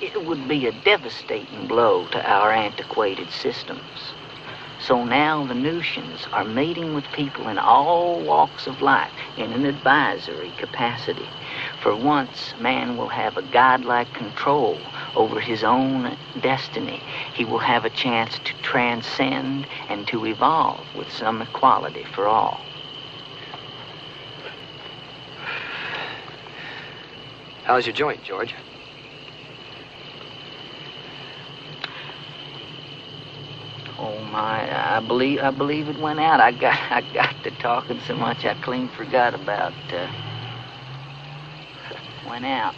it would be a devastating blow to our antiquated systems. So now the Venusians are meeting with people in all walks of life in an advisory capacity. For once, man will have a godlike control over his own destiny. He will have a chance to transcend and to evolve with some equality for all. How's your joint, George? Oh my! I believe I believe it went out. I got I got to talking so much I clean forgot about. Uh, went out.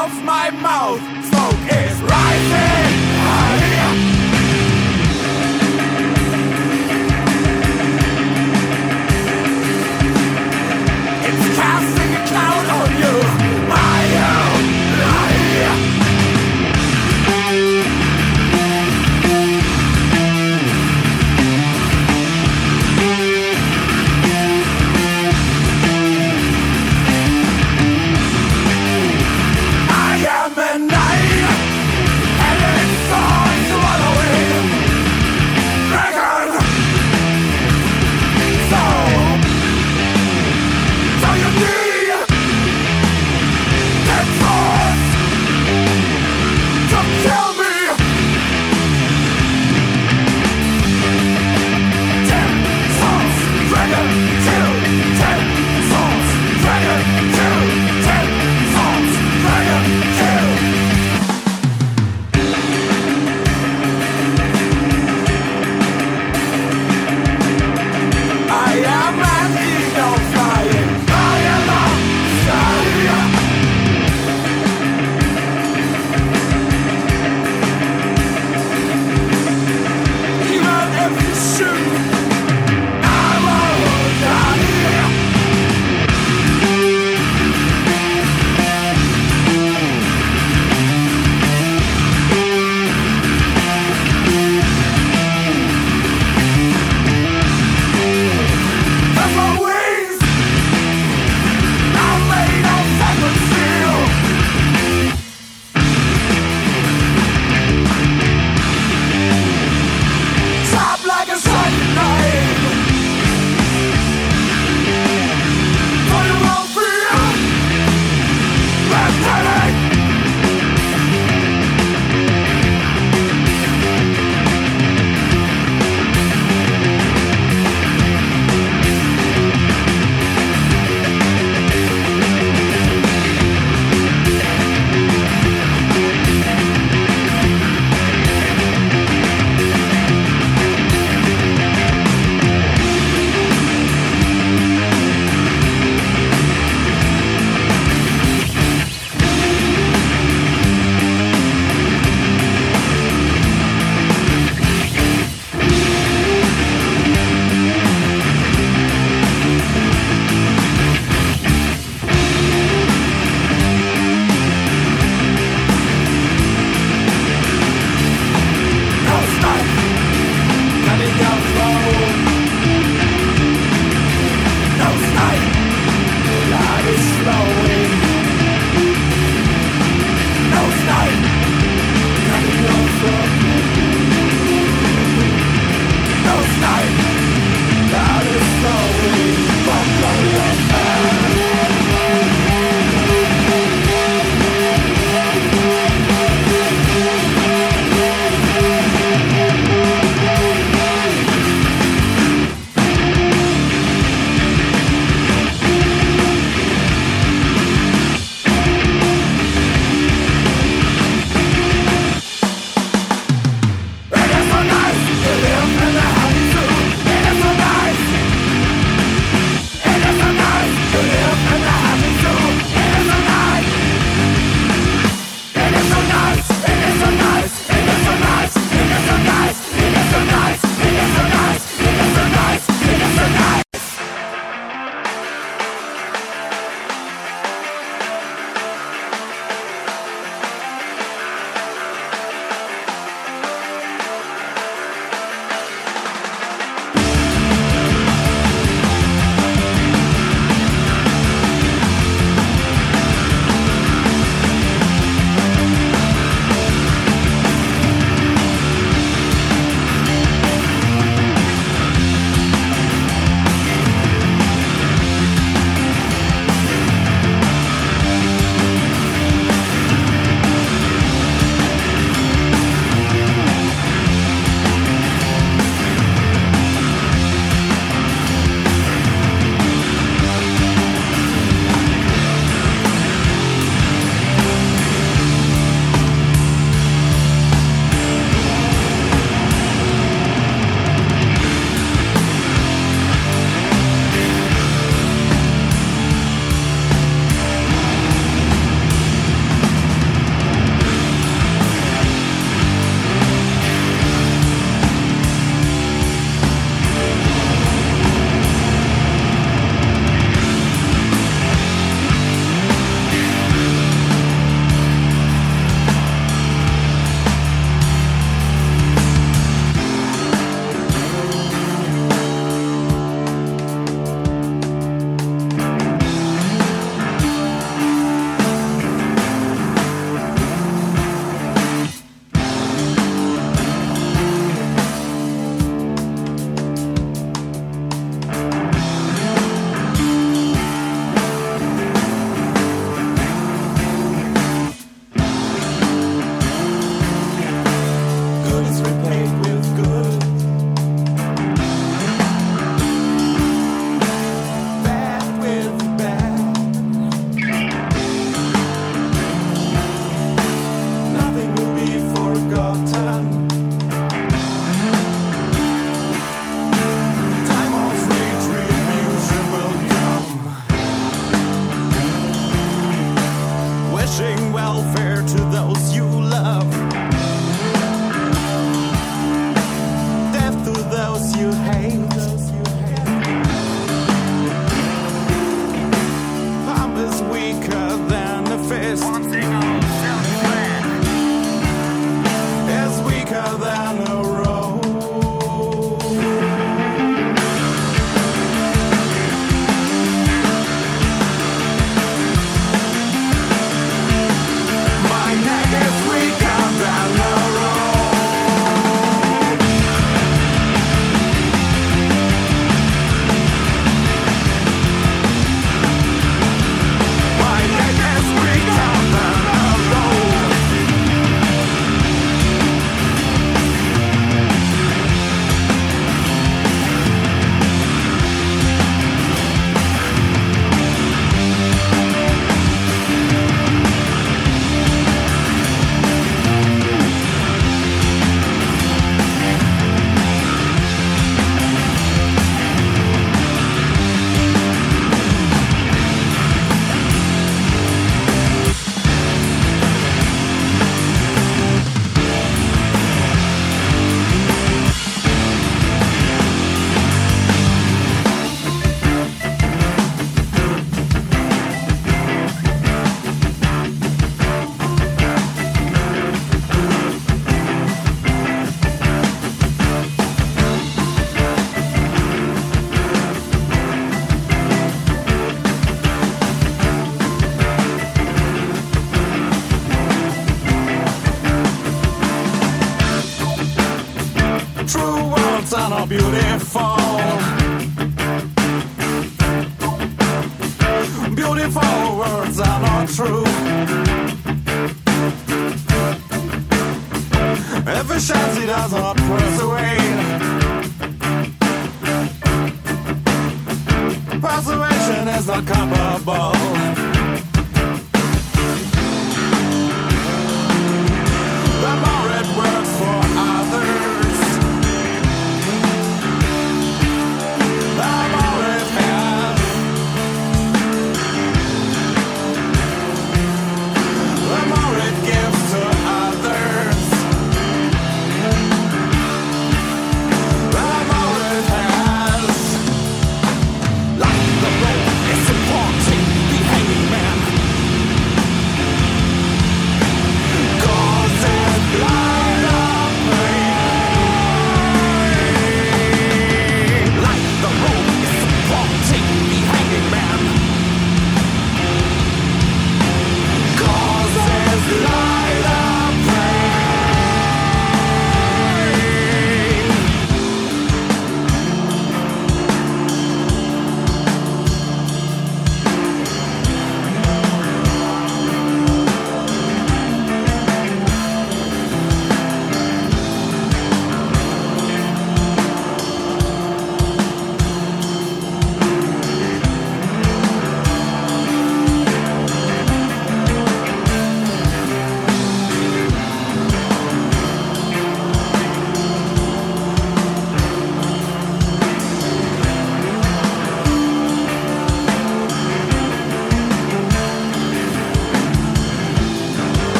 Out of my mouth. Persuasion is not comparable.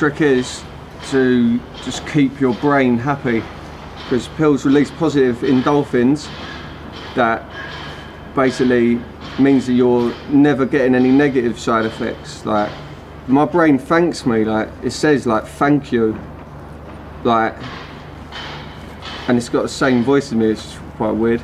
Trick is to just keep your brain happy because pills release positive endorphins that basically means that you're never getting any negative side effects. Like my brain thanks me like it says like thank you. Like and it's got the same voice as me it's quite weird